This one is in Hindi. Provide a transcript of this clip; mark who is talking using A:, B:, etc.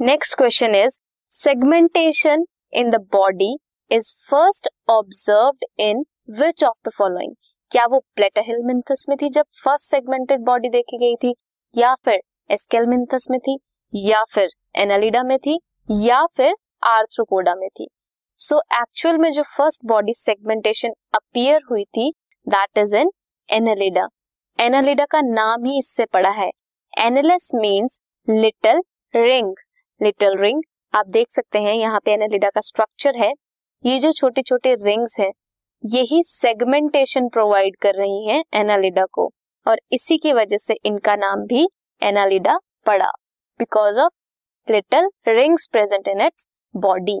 A: Next question is segmentation in the body is first observed in which of the following क्या वो प्लेटाहेलमिंथस में थी जब फ़र्स्ट सेगमेंटेड बॉडी देखी गई थी? या फिर एस्केलमिंथस में थी? या फिर एनालिडा में थी? या फिर आर्थ्रोपोडा में थी? सो so, एक्चुअल में जो फ़र्स्ट बॉडी सेगमेंटेशन अपियर हुई थी that is in Annelida. Annelida का नाम ही इससे पड़ा है। Annulus means little ring little ring, आप देख सकते हैं यहाँ पे एनालिडा का स्ट्रक्चर है। ये जो छोटे छोटे रिंग्स हैं, यही सेगमेंटेशन प्रोवाइड कर रही हैं एनालिडा को और इसी की वजह से इनका नाम भी एनालिडा पड़ा। Because of little rings present in its body